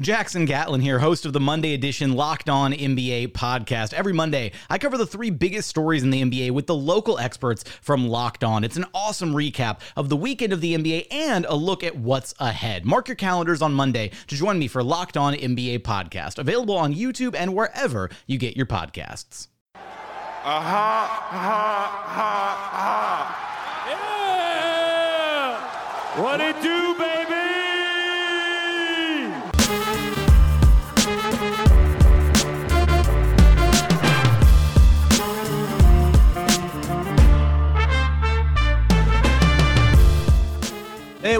Jackson Gatlin here, host of the Monday edition Locked On NBA podcast. Every Monday, I cover the three biggest stories in the NBA with the local experts from Locked On. It's an awesome recap of the weekend of the NBA and a look at what's ahead. Mark your calendars on Monday to join me for Locked On NBA podcast, available on YouTube and wherever you get your podcasts. Aha, aha, aha, aha. What it do,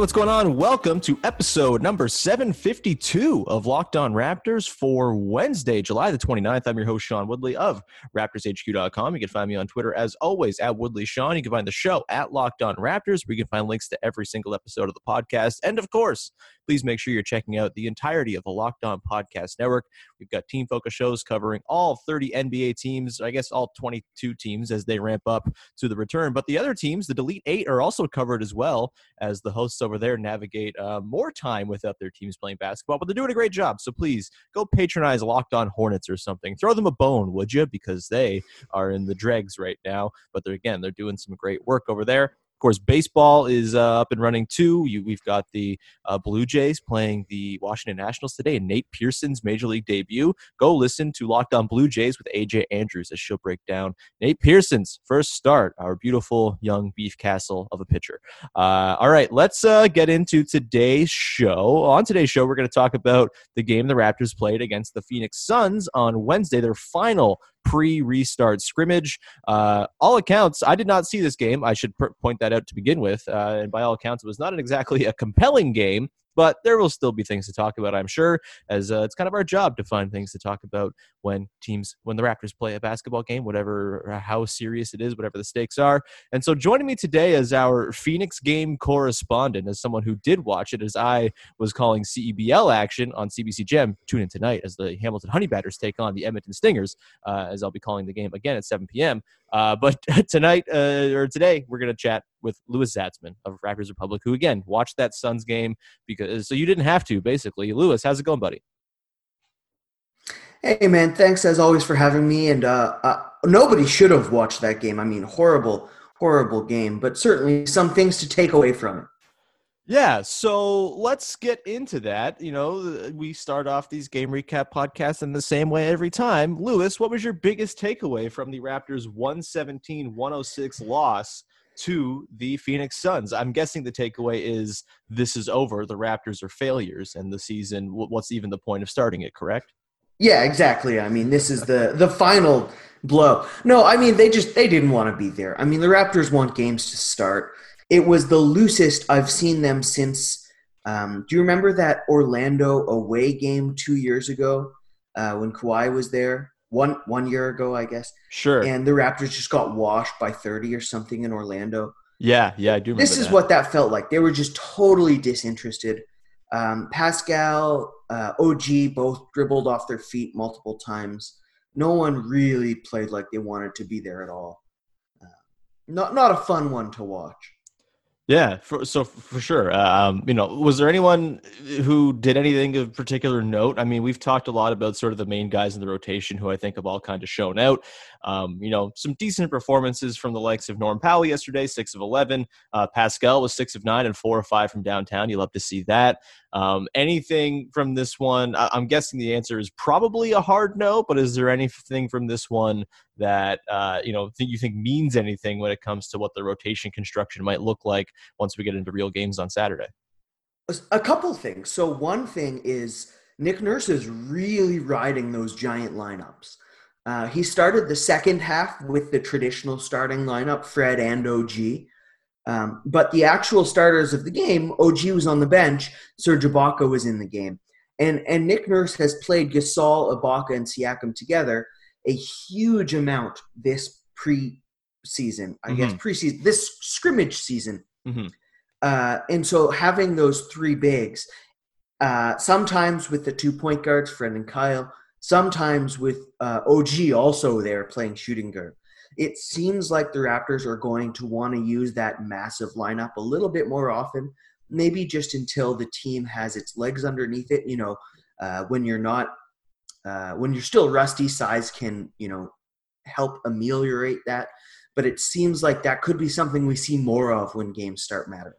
what's going on? Welcome to episode number 752 of Locked On Raptors for Wednesday, July the 29th. I'm your host, Sean Woodley of RaptorsHQ.com. You can find me on Twitter as always at Woodley Sean. You can find the show at Locked On Raptors, where you can find links to every single episode of the podcast. And of course, please make sure you're checking out the entirety of the Locked On Podcast Network. We've got team focus shows covering all 30 NBA teams, I guess all 22 teams as they ramp up to the return. But the other teams, the Delete Eight, are also covered as well as the hosts over there navigate uh, more time without their teams playing basketball. But they're doing a great job. So please go patronize Locked On Hornets or something. Throw them a bone, would you? Because they are in the dregs right now. But they're, again, they're doing some great work over there. Of course, baseball is uh, up and running too. You, we've got the uh, Blue Jays playing the Washington Nationals today, and Nate Pearson's major league debut. Go listen to Locked On Blue Jays with AJ Andrews as she'll break down Nate Pearson's first start, our beautiful young beef castle of a pitcher. Uh, all right, let's uh, get into today's show. On today's show, we're going to talk about the game the Raptors played against the Phoenix Suns on Wednesday, their final pre restart scrimmage. Uh, all accounts, I did not see this game. I should pr- point that out to begin with. Uh, and by all accounts, it was not exactly a compelling game but there will still be things to talk about, I'm sure, as uh, it's kind of our job to find things to talk about when teams, when the Raptors play a basketball game, whatever, how serious it is, whatever the stakes are. And so joining me today as our Phoenix game correspondent, as someone who did watch it, as I was calling CEBL action on CBC Gem. Tune in tonight as the Hamilton Honey Badgers take on the Edmonton Stingers, uh, as I'll be calling the game again at 7 p.m. Uh, but tonight uh, or today, we're going to chat with Louis Zatzman of Raptors Republic, who again watched that Suns game because so you didn't have to basically. Louis, how's it going, buddy? Hey man, thanks as always for having me. And uh, uh, nobody should have watched that game. I mean, horrible, horrible game, but certainly some things to take away from it. Yeah, so let's get into that. You know, uh, we start off these game recap podcasts in the same way every time. Louis, what was your biggest takeaway from the Raptors 117 106 loss to the Phoenix Suns? I'm guessing the takeaway is this is over. The Raptors are failures, and the season, what's even the point of starting it, correct? Yeah, exactly. I mean, this is the the final blow. No, I mean they just they didn't want to be there. I mean, the Raptors want games to start it was the loosest I've seen them since. Um, do you remember that Orlando away game two years ago uh, when Kawhi was there? One one year ago, I guess. Sure. And the Raptors just got washed by thirty or something in Orlando. Yeah, yeah, I do. this is that. what that felt like. They were just totally disinterested. Um, Pascal, uh, OG both dribbled off their feet multiple times. No one really played like they wanted to be there at all. Uh, not not a fun one to watch. Yeah, for, so for sure. Um, you know, was there anyone who did anything of particular note? I mean, we've talked a lot about sort of the main guys in the rotation who I think have all kind of shown out. Um, you know, some decent performances from the likes of Norm Powell yesterday, six of eleven. Uh, Pascal was six of nine and four or five from downtown. You love to see that. Um, anything from this one? I- am guessing the answer is probably a hard no. But is there anything from this one that uh, you know think you think means anything when it comes to what the rotation construction might look like once we get into real games on Saturday? A couple things. So one thing is Nick Nurse is really riding those giant lineups. Uh, he started the second half with the traditional starting lineup, Fred and OG. Um, but the actual starters of the game, OG was on the bench, Serge Ibaka was in the game. And, and Nick Nurse has played Gasol, Ibaka, and Siakam together a huge amount this pre-season, I mm-hmm. guess preseason, this scrimmage season. Mm-hmm. Uh, and so having those three bigs, uh, sometimes with the two point guards, Fred and Kyle, sometimes with uh, OG also there playing shooting guard. It seems like the Raptors are going to want to use that massive lineup a little bit more often, maybe just until the team has its legs underneath it. You know, uh, when you're not uh, when you're still rusty, size can you know help ameliorate that. But it seems like that could be something we see more of when games start mattering.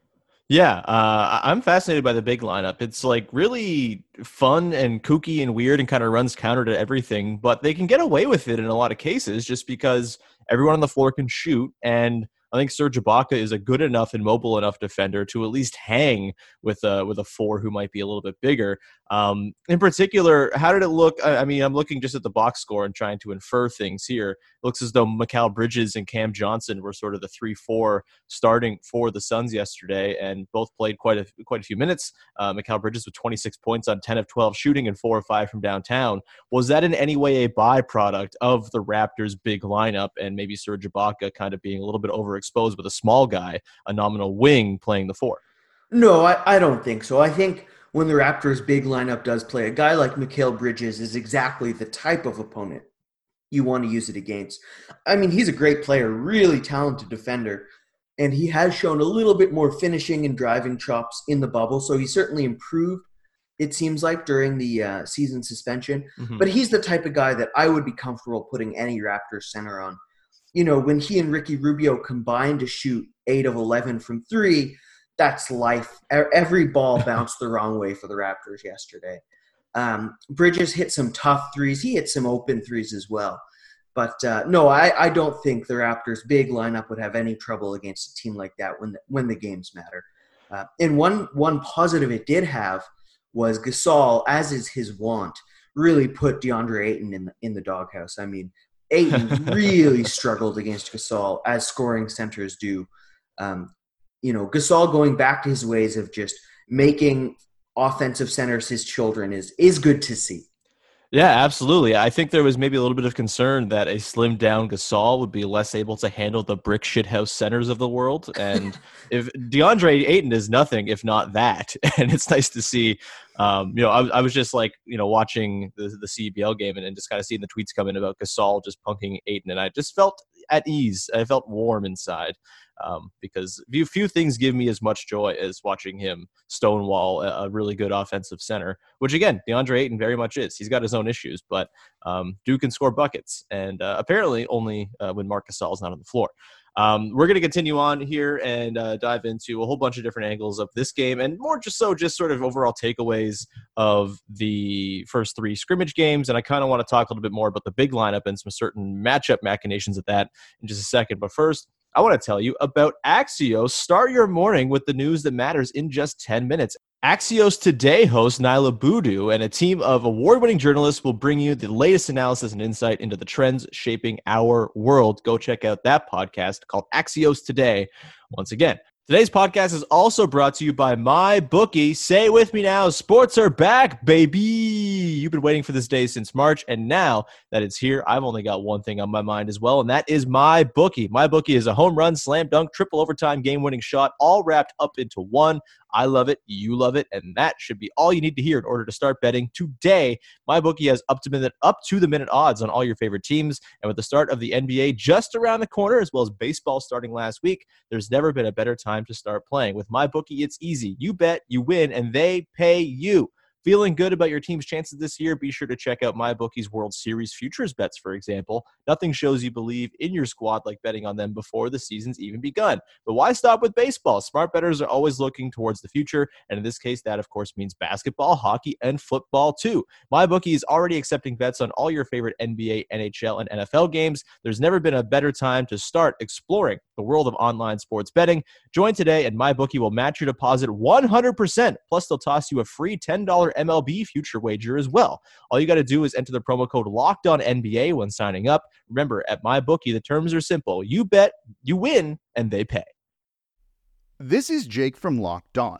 Yeah, uh, I'm fascinated by the big lineup. It's like really fun and kooky and weird and kind of runs counter to everything, but they can get away with it in a lot of cases just because everyone on the floor can shoot and I think Serge Ibaka is a good enough and mobile enough defender to at least hang with a with a four who might be a little bit bigger. Um, in particular, how did it look? I, mean, I'm looking just at the box score and trying to infer things here. It looks as though Mikal Bridges and Cam Johnson were sort of the three four starting for the Suns yesterday, and both played quite a quite a few minutes. Uh, Mikal Bridges with 26 points on 10 of 12 shooting and four or five from downtown. Was that in any way a byproduct of the Raptors' big lineup and maybe Serge Ibaka kind of being a little bit overexposed with a small guy, a nominal wing playing the four? No, I, I don't think so. I think when the Raptors' big lineup does play, a guy like Mikal Bridges is exactly the type of opponent you want to use it against. I mean, he's a great player, really talented defender, and he has shown a little bit more finishing and driving chops in the bubble. So he certainly improved. It seems like during the uh, season suspension, mm-hmm. but he's the type of guy that I would be comfortable putting any Raptors center on you know, when he and Ricky Rubio combined to shoot eight of 11 from three, that's life. Every ball bounced the wrong way for the Raptors yesterday. Um, Bridges hit some tough threes. He hit some open threes as well. But uh, no, I, I don't think the Raptors' big lineup would have any trouble against a team like that when the, when the games matter. Uh, and one one positive it did have was Gasol, as is his wont, really put DeAndre Ayton in the, in the doghouse. I mean, Ayton really struggled against Gasol as scoring centers do. Um, you know, Gasol going back to his ways of just making offensive centers his children is is good to see. Yeah, absolutely. I think there was maybe a little bit of concern that a slimmed down Gasol would be less able to handle the brick shithouse centers of the world. And if DeAndre Ayton is nothing if not that, and it's nice to see. Um, you know, I, I, was just like, you know, watching the, the CBL game and, and just kind of seeing the tweets come in about Gasol just punking Ayton, and I just felt at ease. I felt warm inside um, because few, few things give me as much joy as watching him stonewall a, really good offensive center, which again, DeAndre Ayton very much is. He's got his own issues, but um, Duke can score buckets, and uh, apparently only uh, when Marc Gasol is not on the floor. Um, we're going to continue on here and uh, dive into a whole bunch of different angles of this game and more just so just sort of overall takeaways of the first three scrimmage games. And I kind of want to talk a little bit more about the big lineup and some certain matchup machinations at that in just a second. But first, I want to tell you about Axios. Start your morning with the news that matters in just 10 minutes. Axios Today host Niala Boodhoo and a team of award winning journalists will bring you the latest analysis and insight into the trends shaping our world. Go check out that podcast called Axios Today. Once again, Today's podcast is also brought to you by MyBookie. Say it with me now. Sports are back, baby. You've been waiting for this day since March, and now that it's here, I've only got one thing on my mind as well, and that is MyBookie. My bookie is a home run, slam dunk, triple overtime, game winning shot, all wrapped up into one. I love it, you love it, and that should be all you need to hear in order to start betting today. MyBookie has up to minute up to the minute odds on all your favorite teams, and with the start of the NBA just around the corner, as well as baseball starting last week, there's never been a better time to start playing. With MyBookie, it's easy. You bet, you win, and they pay you. Feeling good about your team's chances this year? Be sure to check out MyBookie's World Series futures bets, for example. Nothing shows you believe in your squad like betting on them before the season's even begun. But why stop with baseball? Smart bettors are always looking towards the future, and in this case, that of course means basketball, hockey, and football too. MyBookie is already accepting bets on all your favorite NBA, NHL, and NFL games. There's never been a better time to start exploring the world of online sports betting. Join today, and MyBookie will match your deposit 100%. Plus, they'll toss you a free $10 MLB future wager as well. All you got to do is enter the promo code Locked On NBA when signing up. Remember, at MyBookie, the terms are simple: you bet, you win, and they pay. This is Jake from Locked On.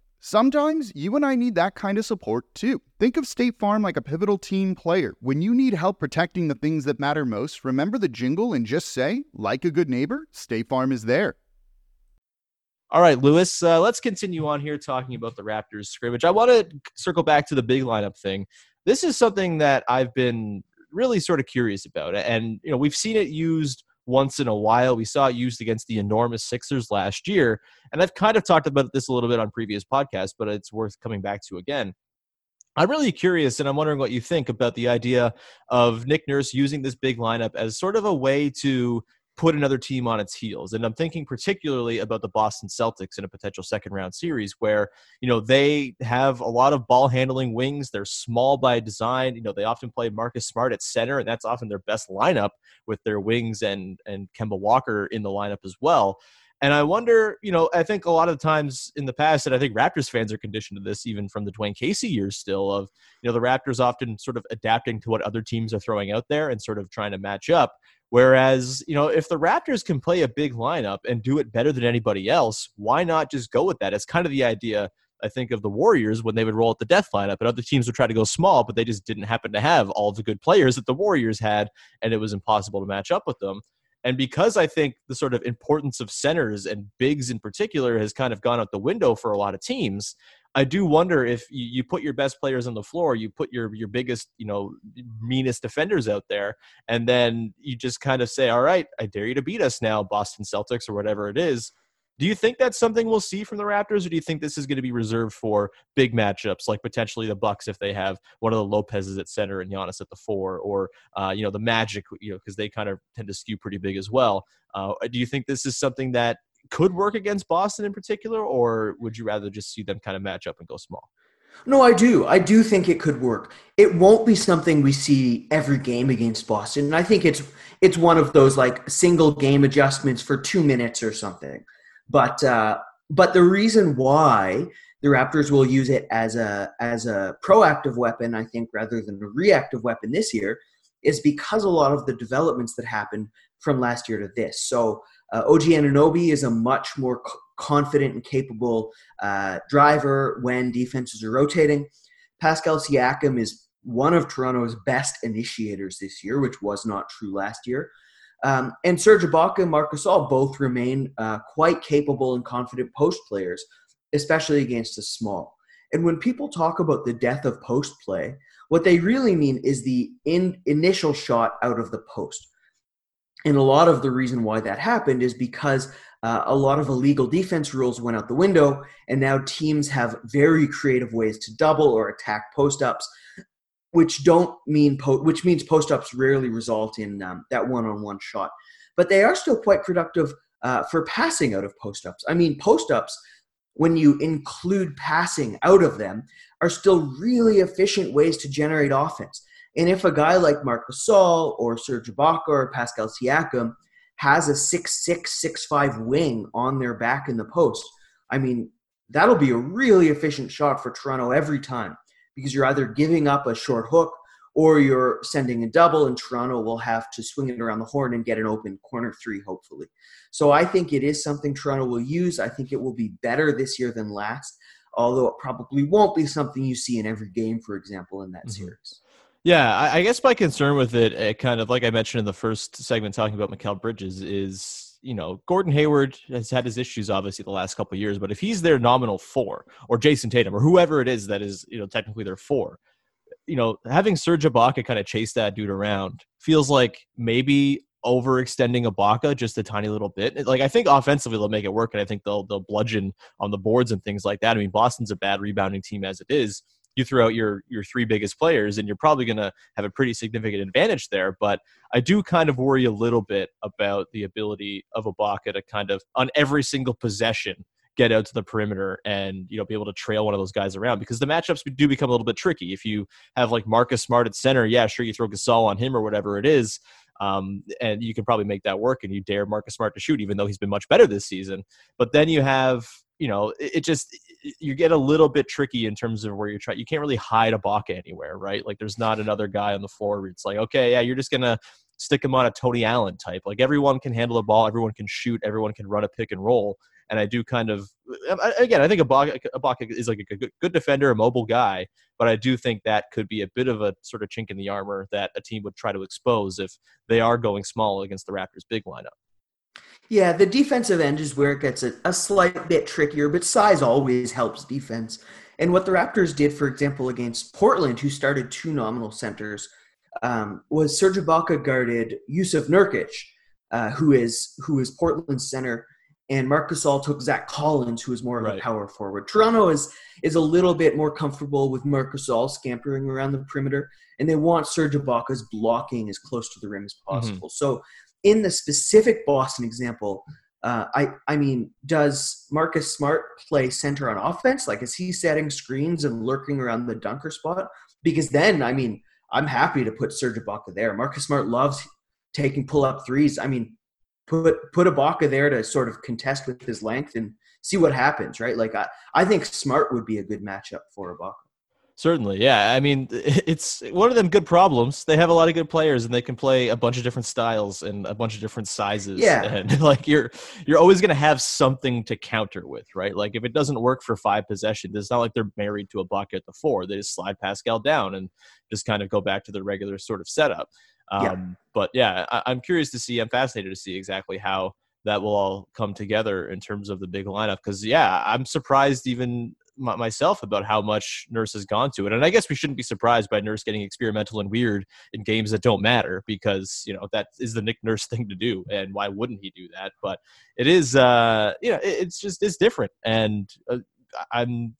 Sometimes you and I need that kind of support too. Think of State Farm like a pivotal team player. When you need help protecting the things that matter most, remember the jingle and just say, like a good neighbor, State Farm is there. All right, Louis, uh, let's continue on here talking about the Raptors scrimmage. I want to circle back to the big lineup thing. This is something that I've been really sort of curious about. And, you know, we've seen it used once in a while. We saw it used against the enormous Sixers last year. And I've kind of talked about this a little bit on previous podcasts, but it's worth coming back to again. I'm really curious, and I'm wondering what you think about the idea of Nick Nurse using this big lineup as sort of a way to put another team on its heels. And I'm thinking particularly about the Boston Celtics in a potential second round series where, you know, they have a lot of ball handling wings. They're small by design. You know, they often play Marcus Smart at center, and that's often their best lineup with their wings and and Kemba Walker in the lineup as well. And I wonder, you know, I think a lot of times in the past, and I think Raptors fans are conditioned to this even from the Dwane Casey years still, of, you know, the Raptors often sort of adapting to what other teams are throwing out there and sort of trying to match up. Whereas, you know, if the Raptors can play a big lineup and do it better than anybody else, why not just go with that? It's kind of the idea, I think, of the Warriors when they would roll out the death lineup, and other teams would try to go small, but they just didn't happen to have all the good players that the Warriors had, and it was impossible to match up with them. And because I think the sort of importance of centers and bigs in particular has kind of gone out the window for a lot of teams, I do wonder if you, you, put your best players on the floor, you put your your biggest, you know, meanest defenders out there, and then you just kind of say, "All right, I dare you to beat us now, Boston Celtics or whatever it is." Do you think that's something we'll see from the Raptors, or do you think this is going to be reserved for big matchups, like potentially the Bucks if they have one of the Lopez's at center and Giannis at the four, or uh, you know the Magic, you know, because they kind of tend to skew pretty big as well. Uh, do you think this is something that could work against Boston in particular, or would you rather just see them kind of match up and go small? No, I do. I do think it could work. It won't be something we see every game against Boston. And I think it's it's one of those like single game adjustments for two minutes or something. But uh, but the reason why the Raptors will use it as a as a proactive weapon, I think, rather than a reactive weapon this year, is because a lot of the developments that happened from last year to this. So uh, OG Anunoby is a much more c- confident and capable uh, driver when defenses are rotating. Pascal Siakam is one of Toronto's best initiators this year, which was not true last year. Um, and Serge Ibaka and Marcus Gasol both remain uh, quite capable and confident post players, especially against the small. And when people talk about the death of post play, what they really mean is the in, initial shot out of the post. And a lot of the reason why that happened is because uh, a lot of illegal defense rules went out the window, and now teams have very creative ways to double or attack post ups, which don't mean po- which means post ups rarely result in um, that one on one shot. But they are still quite productive uh, for passing out of post ups. I mean, post ups, when you include passing out of them, are still really efficient ways to generate offense. And if a guy like Marc Gasol or Serge Ibaka or Pascal Siakam has a six six six five wing on their back in the post, I mean, that'll be a really efficient shot for Toronto every time because you're either giving up a short hook or you're sending a double, and Toronto will have to swing it around the horn and get an open corner three, hopefully. So I think it is something Toronto will use. I think it will be better this year than last, although it probably won't be something you see in every game, for example, in that mm-hmm. series. Yeah, I, I guess my concern with it, it, kind of like I mentioned in the first segment talking about Mikal Bridges, is you know Gordon Hayward has had his issues obviously the last couple years, but if he's their nominal four or Jayson Tatum or whoever it is that is you know technically their four, you know having Serge Ibaka kind of chase that dude around feels like maybe overextending Ibaka just a tiny little bit. Like I think offensively they'll make it work, and I think they'll they'll bludgeon on the boards and things like that. I mean Boston's a bad rebounding team as it is you throw out your your three biggest players and you're probably going to have a pretty significant advantage there. But i do kind of worry a little bit about the ability of Ibaka to kind of on every single possession get out to the perimeter and you know be able to trail one of those guys around. Because the matchups do become a little bit tricky. If you have like Marcus Smart at center yeah sure you throw Gasol on him or whatever it is um, and you can probably make that work and you dare Marcus Smart to shoot even though he's been much better this season. But then you have you know, it, it just you get a little bit tricky in terms of where you're trying. You can't really hide a Ibaka anywhere, right? Like there's not another guy on the floor it's like, okay, yeah, you're just gonna stick him on a Tony Allen type. Like everyone can handle the ball, everyone can shoot, everyone can run a pick and roll. And I do kind of, again, I think Ibaka, Ibaka is like a good defender, a mobile guy, but I do think that could be a bit of a sort of chink in the armor that a team would try to expose if they are going small against the Raptors' big lineup. Yeah, the defensive end is where it gets a, a slight bit trickier, but size always helps defense. And what the Raptors did, for example, against Portland, who started two nominal centers, um, was Serge Ibaka guarded Jusuf Nurkic, uh, who is who is Portland's center, and Marc Gasol took Zach Collins, who is more of right. a power forward. Toronto is is a little bit more comfortable with Marc Gasol scampering around the perimeter, and they want Serge Ibaka's blocking as close to the rim as mm-hmm. possible. Mm-hmm. So in the specific Boston example, uh, I I mean, does Marcus Smart play center on offense? Like, is he setting screens and lurking around the dunker spot? Because then, I mean, I'm happy to put Serge Ibaka there. Marcus Smart loves taking pull up threes. I mean, put put Ibaka there to sort of contest with his length and see what happens, right? Like, I I think Smart would be a good matchup for Ibaka. Certainly, yeah. I mean, it's one of them good problems. They have a lot of good players, and they can play a bunch of different styles and a bunch of different sizes. Yeah, and like you're you're always going to have something to counter with, right? Like if it doesn't work for five possessions, it's not like they're married to a bucket at the four. They just slide Pascal down and just kind of go back to the regular sort of setup. Um, yeah. But yeah, I, I'm curious to see. I'm fascinated to see exactly how that will all come together in terms of the big lineup. Because yeah, I'm surprised even myself about how much Nurse has gone to it. And I guess we shouldn't be surprised by Nurse getting experimental and weird in games that don't matter because, you know, that is the Nick Nurse thing to do. And why wouldn't he do that? But it is, uh, you know, it's just, it's different. And uh, I'm,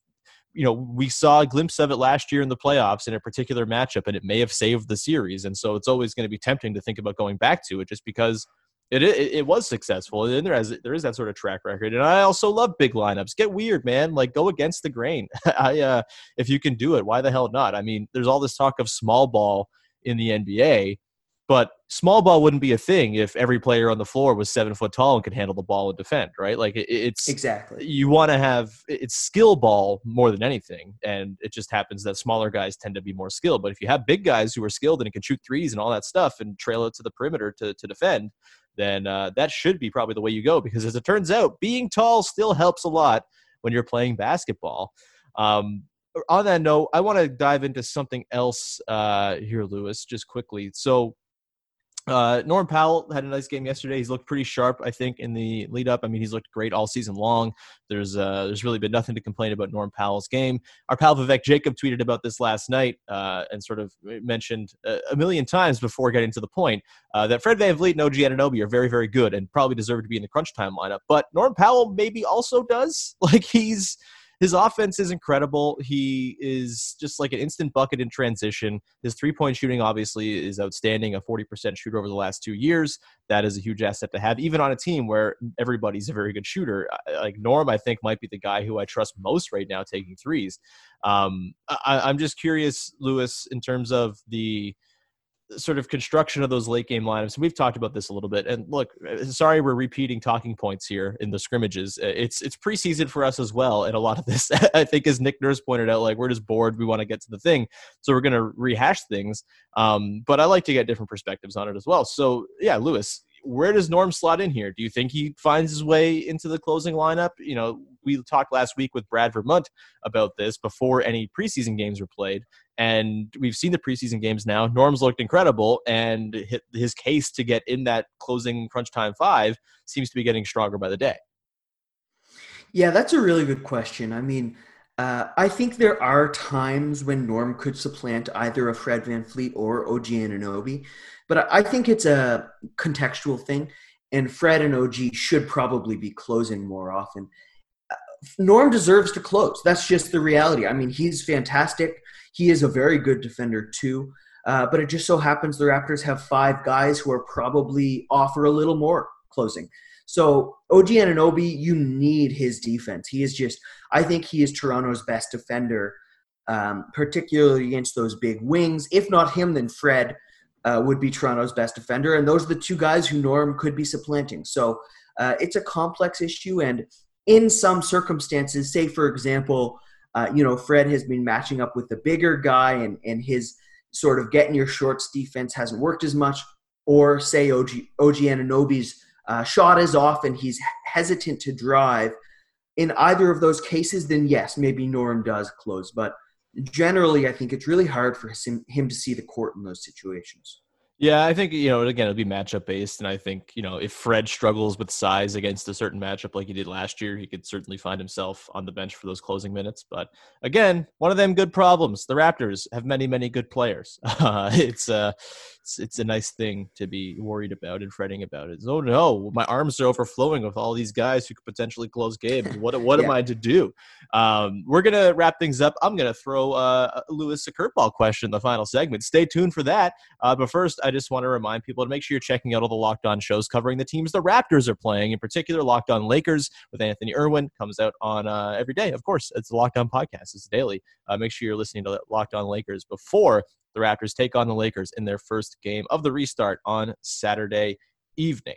you know, we saw a glimpse of it last year in the playoffs in a particular matchup, and it may have saved the series. And so it's always going to be tempting to think about going back to it just because – it, it, it was successful and there has there is that sort of track record and i also love big lineups. Get weird man like go against the grain. I uh if you can do it why the hell not? I mean there's all this talk of small ball in the nba but small ball wouldn't be a thing if every player on the floor was seven foot tall and could handle the ball and defend right? Like it, it's exactly. you want to have it's skill ball more than anything and it just happens that smaller guys tend to be more skilled but if you have big guys who are skilled and can shoot threes and all that stuff and trail it to the perimeter to, to defend then uh, that should be probably the way you go because as it turns out, being tall still helps a lot when you're playing basketball. Um, on that note, I want to dive into something else uh, here, Louis, just quickly. So uh, Norm Powell had a nice game yesterday. He's looked pretty sharp, I think, in the lead up. I mean, he's looked great all season long. There's uh, there's really been nothing to complain about Norm Powell's game. Our pal Vivek Jacob tweeted about this last night uh, and sort of mentioned a million times before getting to the point uh, that Fred VanVleet and OG Anunoby are very, very good and probably deserve to be in the crunch time lineup. But Norm Powell maybe also does. Like he's his offense is incredible. He is just like an instant bucket in transition. His three point shooting obviously is outstanding, a 40% shooter over the last two years. That is a huge asset to have, even on a team where everybody's a very good shooter. Like Norm, I think, might be the guy who I trust most right now taking threes. Um, I, I'm just curious, Louis, in terms of the sort of construction of those late game lineups. We've talked about this a little bit. And look, uh, sorry we're repeating talking points here in the scrimmages. Uh, it's it's preseason for us as well. And a lot of this, I think, as Nick Nurse pointed out, like we're just bored. We want to get to the thing, so we're going to rehash things. Um, but I like to get different perspectives on it as well. So yeah, Louis, where does Norm slot in here? Do you think he finds his way into the closing lineup? You know, we talked last week with Brad Vermont about this before any preseason games were played, and we've seen the preseason games now. Norm's looked incredible, and his case to get in that closing crunch time five seems to be getting stronger by the day. Yeah, that's a really good question. I mean, uh, I think there are times when Norm could supplant either a Fred VanVleet or OG Anunoby. But I think it's a contextual thing, and Fred and OG should probably be closing more often. Uh, Norm deserves to close. That's just the reality. I mean, he's fantastic. He is a very good defender too. Uh, but it just so happens the Raptors have five guys who are probably offer a little more closing. So OG Anunoby, you need his defense. He is just, I think he is Toronto's best defender, um, particularly against those big wings. If not him, then Fred uh, would be Toronto's best defender, and those are the two guys who Norm could be supplanting. So uh, it's a complex issue, and in some circumstances, say for example, uh, you know Fred has been matching up with the bigger guy, and and his sort of getting your shorts defense hasn't worked as much, or say OG OG Anunoby's uh, shot is off and he's hesitant to drive. In either of those cases, then yes, maybe Norm does close, but generally, I think it's really hard for him to see the court in those situations. Yeah, I think you know again it'll be matchup based, and I think you know if Fred struggles with size against a certain matchup like he did last year, he could certainly find himself on the bench for those closing minutes. But again, one of them good problems. The Raptors have many, many good players. Uh, it's uh, it's, it's a nice thing to be worried about and fretting about it. Oh no, my arms are overflowing with all these guys who could potentially close games. What what yeah. am I to do? Um, we're gonna wrap things up. I'm gonna throw uh, Louis a curveball question in the final segment. Stay tuned for that. Uh, but first, I just want to remind people to make sure you're checking out all the Locked On shows covering the teams the Raptors are playing. In particular, Locked On Lakers with Anthony Irwin comes out on uh, every day. Of course, it's the Locked On podcast. It's daily. Uh, make sure you're listening to Locked On Lakers before the Raptors take on the Lakers in their first game of the restart on Saturday evening.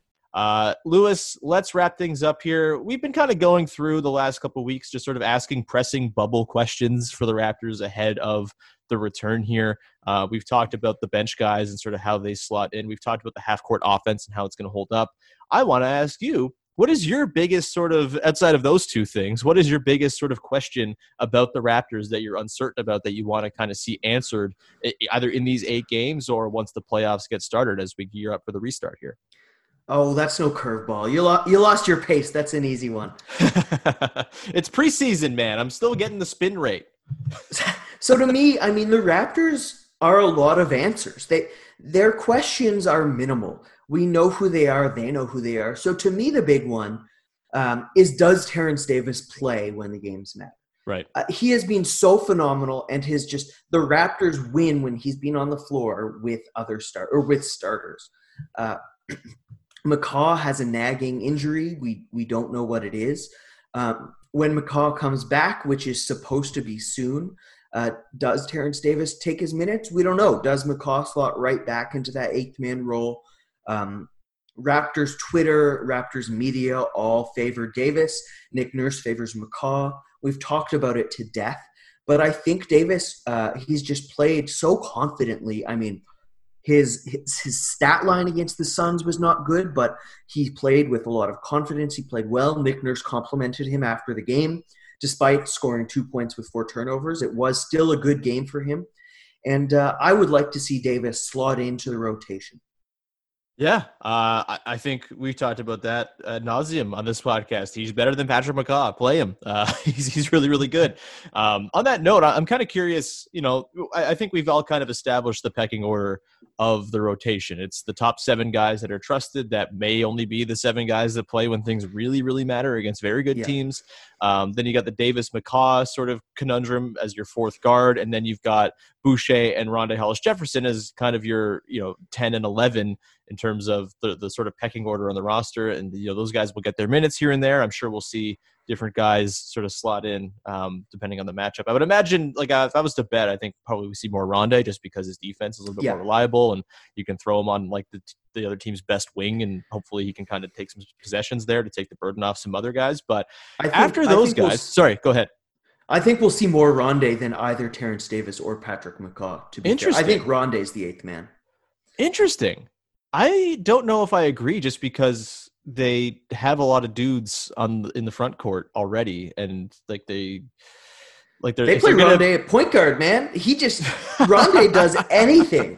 Uh, Louis, let's wrap things up here. We've been kind of going through the last couple weeks, just sort of asking pressing bubble questions for the Raptors ahead of the return here. Uh, we've talked about the bench guys and sort of how they slot in. We've talked about the half court offense and how it's going to hold up. I want to ask you, what is your biggest sort of outside of those two things? What is your biggest sort of question about the Raptors that you're uncertain about that you want to kind of see answered either in these eight games or once the playoffs get started as we gear up for the restart here? Oh, that's no curveball. You, lo- you lost your pace. That's an easy one. it's preseason, man. I'm still getting the spin rate. so to me, I mean, the Raptors are a lot of answers. They their questions are minimal. We know who they are. They know who they are. So to me, the big one um, is: Does Terence Davis play when the games matter? Right. Uh, he has been so phenomenal, and his just the Raptors win when he's been on the floor with other start or with starters. Uh, McCaw has a nagging injury. We we don't know what it is. Um, when McCaw comes back, which is supposed to be soon, uh, does Terence Davis take his minutes? We don't know. Does McCaw slot right back into that eighth man role? Um, Raptors Twitter, Raptors media all favor Davis. Nick Nurse favors McCaw. We've talked about it to death, but I think Davis, uh, he's just played so confidently. I mean, his, his, his stat line against the Suns was not good, but he played with a lot of confidence. He played well. Nick Nurse complimented him after the game, despite scoring two points with four turnovers. It was still a good game for him. And uh, I would like to see Davis slot into the rotation. Yeah, uh, I, I, think we've talked about that ad nauseum on this podcast. He's better than Patrick McCaw. Play him. Uh, he's he's really really good. Um, on that note, I'm kind of curious. You know, I, I, think we've all kind of established the pecking order of the rotation. It's the top seven guys that are trusted. That may only be the seven guys that play when things really really matter against very good yeah. teams. Um, then you got the Davis McCaw sort of conundrum as your fourth guard, and then you've got Boucher and Rondae Hollis Jefferson as kind of your you know 10 and 11 in terms of the, the sort of pecking order on the roster. And, you know, those guys will get their minutes here and there. I'm sure we'll see different guys sort of slot in um, depending on the matchup. I would imagine, like, uh, if I was to bet, I think probably we see more Rondae just because his defense is a little bit yeah. more reliable and you can throw him on, like, the, the other team's best wing and hopefully he can kind of take some possessions there to take the burden off some other guys. But think, after those guys, we'll, sorry, go ahead. I think we'll see more Rondae than either Terence Davis or Patrick McCaw. To be Interesting. Fair. I think Rondae's the eighth man. Interesting. I don't know if I agree just because they have a lot of dudes on in the front court already and like they like they play Rondae gonna... at point guard, man. He just Rondae does anything.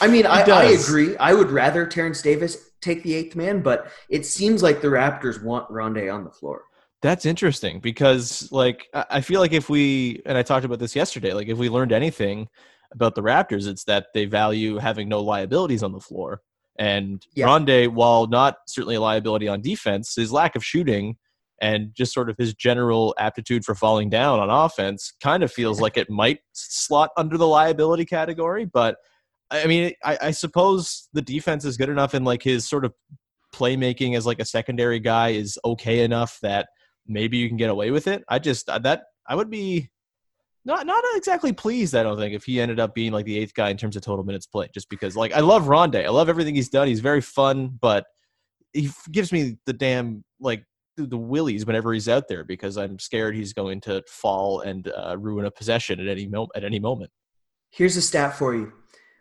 I mean, I, I, agree. I would rather Terence Davis take the eighth man, but it seems like the Raptors want Rondae on the floor. That's interesting because, like, I feel like if we and I talked about this yesterday, like if we learned anything about the Raptors, it's that they value having no liabilities on the floor. And yeah. Rondae, while not certainly a liability on defense, his lack of shooting and just sort of his general aptitude for falling down on offense kind of feels like it might slot under the liability category. But I mean, I, I suppose the defense is good enough and like his sort of playmaking as like a secondary guy is okay enough that maybe you can get away with it. I just uh, that I would be not not exactly pleased. I don't think if he ended up being like the eighth guy in terms of total minutes played, just because like I love Rondae, I love everything he's done. He's very fun, but he gives me the damn like the willies whenever he's out there because I'm scared he's going to fall and uh, ruin a possession at any moment. At any moment. Here's a stat for you: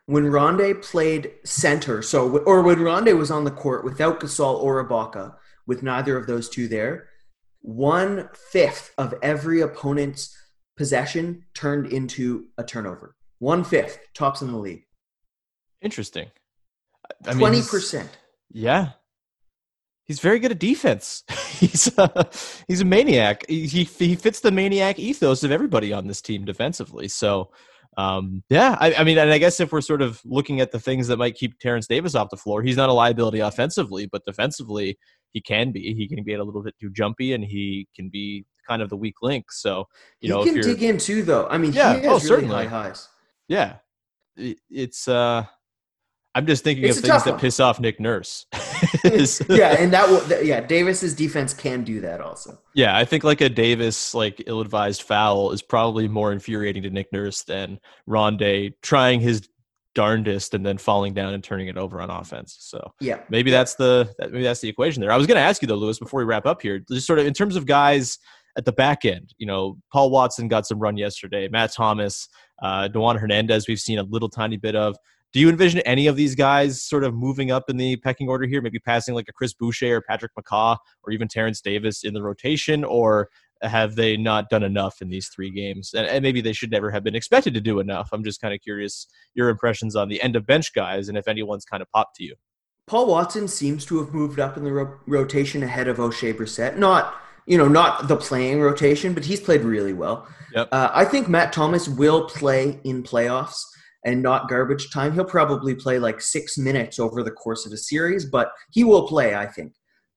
when Rondae played center, so or when Rondae was on the court without Gasol or Ibaka, with neither of those two there, one fifth of every opponent's possession turned into a turnover. One fifth, tops in the league. Interesting. Twenty percent. Yeah, he's very good at defense. he's a, he's a maniac. He, he fits the maniac ethos of everybody on this team defensively. So, um, yeah, I, I, mean, and I guess if we're sort of looking at the things that might keep Terence Davis off the floor, he's not a liability offensively, but defensively, he can be. He can be a little bit too jumpy, and he can be kind of the weak link. So you he know, can dig in too, though. I mean, yeah, he has oh, really certainly. high highs. Yeah, it's. uh I'm just thinking it's of things that piss off Nick Nurse. yeah, and that will. Yeah, Davis's defense can do that also. Yeah, I think like a Davis like ill-advised foul is probably more infuriating to Nick Nurse than Rondae trying his darndest and then falling down and turning it over on offense. So yeah, maybe that's the maybe that's the equation there. I was going to ask you though, Louis, before we wrap up here, just sort of in terms of guys at the back end. You know, Paul Watson got some run yesterday. Matt Thomas, uh, Dewan Hernandez, we've seen a little tiny bit of. Do you envision any of these guys sort of moving up in the pecking order here, maybe passing like a Chris Boucher or Patrick McCaw or even Terence Davis in the rotation, or have they not done enough in these three games? And, and maybe they should never have been expected to do enough. I'm just kind of curious your impressions on the end of bench guys and if anyone's kind of popped to you. Paul Watson seems to have moved up in the ro- rotation ahead of Oshae Brissett. Not you know, not the playing rotation, but he's played really well. Yep. Uh, I think Matt Thomas will play in playoffs and not garbage time. He'll probably play like six minutes over the course of a series, but he will play, I think.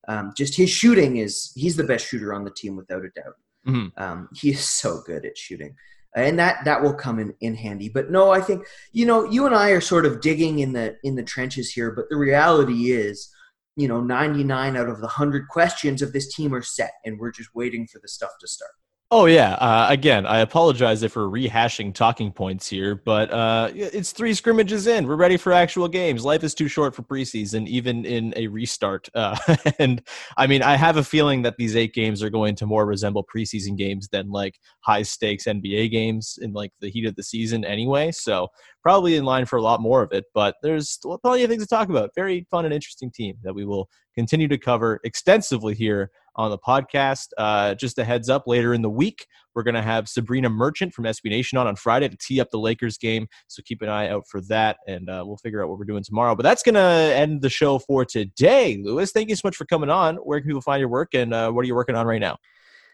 Um, just his shooting is, he's the best shooter on the team without a doubt. Mm-hmm. Um, he is so good at shooting. And that that will come in, in handy. But no, I think you know you and I are sort of digging in the in the trenches here. But the reality is, you know, 99 out of the 100 questions of this team are set, and we're just waiting for the stuff to start. Oh yeah. Uh, again, I apologize if we're rehashing talking points here, but uh, it's three scrimmages in. We're ready for actual games. Life is too short for preseason, even in a restart. Uh, and I mean, I have a feeling that these eight games are going to more resemble preseason games than like high stakes NBA games in like the heat of the season, anyway. So probably in line for a lot more of it. But there's plenty of things to talk about. Very fun and interesting team that we will continue to cover extensively here on the podcast. Uh, just a heads up later in the week, we're going to have Sabreena Merchant from SB Nation on on Friday to tee up the Lakers game. So keep an eye out for that, and uh, we'll figure out what we're doing tomorrow. But that's going to end the show for today. Louis, thank you so much for coming on. Where can people find your work, and uh, what are you working on right now?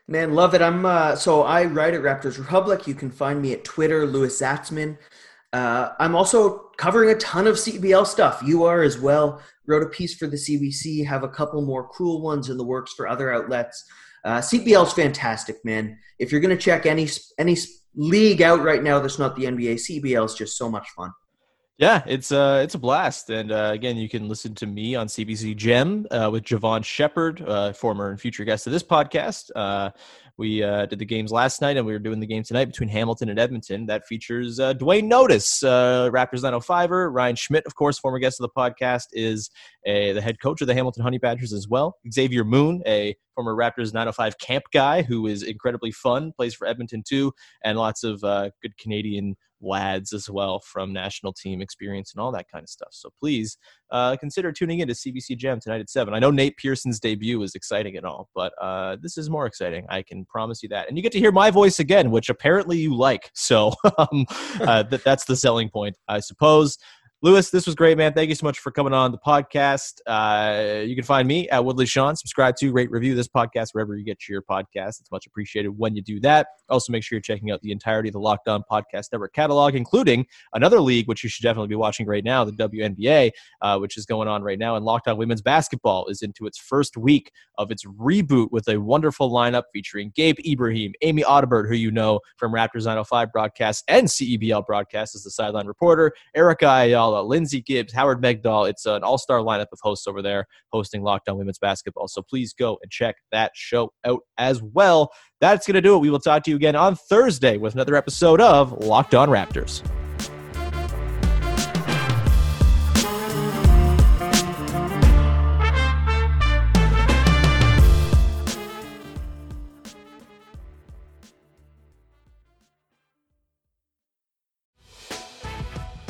Man, love it. I'm uh, so I write at Raptors Republic. You can find me at Twitter, Louis Zatzman. Uh, I'm also covering a ton of CBL stuff. You are as well. Wrote a piece for the CBC. Have a couple more cool ones in the works for other outlets. Uh, CBL is fantastic, man. If you're going to check any any league out right now that's not the NBA, CBL is just so much fun. Yeah, it's uh it's a blast, and uh, again, you can listen to me on CBC Gem uh, with Jevohn Shepherd, uh, former and future guest of this podcast. Uh, we uh, did the games last night, and we were doing the game tonight between Hamilton and Edmonton. That features uh, Duane Notice, uh, Raptors 905er. Ryan Schmidt, of course, former guest of the podcast, is a, the head coach of the Hamilton Honey Badgers as well. Xavier Moon, a former Raptors 905 camp guy who is incredibly fun, plays for Edmonton too, and lots of uh, good Canadian lads as well from national team experience and all that kind of stuff. So please uh, consider tuning in to CBC Gem tonight at 7. I know Nate Pearson's debut is exciting and all, but uh, this is more exciting. I can promise you that. And you get to hear my voice again, which apparently you like. So um, uh, that, that's the selling point, I suppose. Louis, this was great, man. Thank you so much for coming on the podcast. Uh, you can find me at Woodley Sean. Subscribe to, rate, review this podcast wherever you get your podcast. It's much appreciated when you do that. Also, make sure you're checking out the entirety of the Locked On Podcast Network catalog, including another league, which you should definitely be watching right now, the WNBA, uh, which is going on right now. And Locked On Women's Basketball is into its first week of its reboot with a wonderful lineup featuring Gabe Ibrahim, Amy Audibert, who you know from Raptors 905 broadcast and CEBL broadcast as the sideline reporter, Erica Ayala. Lindsey Gibbs, Howard Megdal. It's an all star lineup of hosts over there hosting Locked On Women's Basketball. So please go and check that show out as well. That's going to do it. We will talk to you again on Thursday with another episode of Locked On Raptors.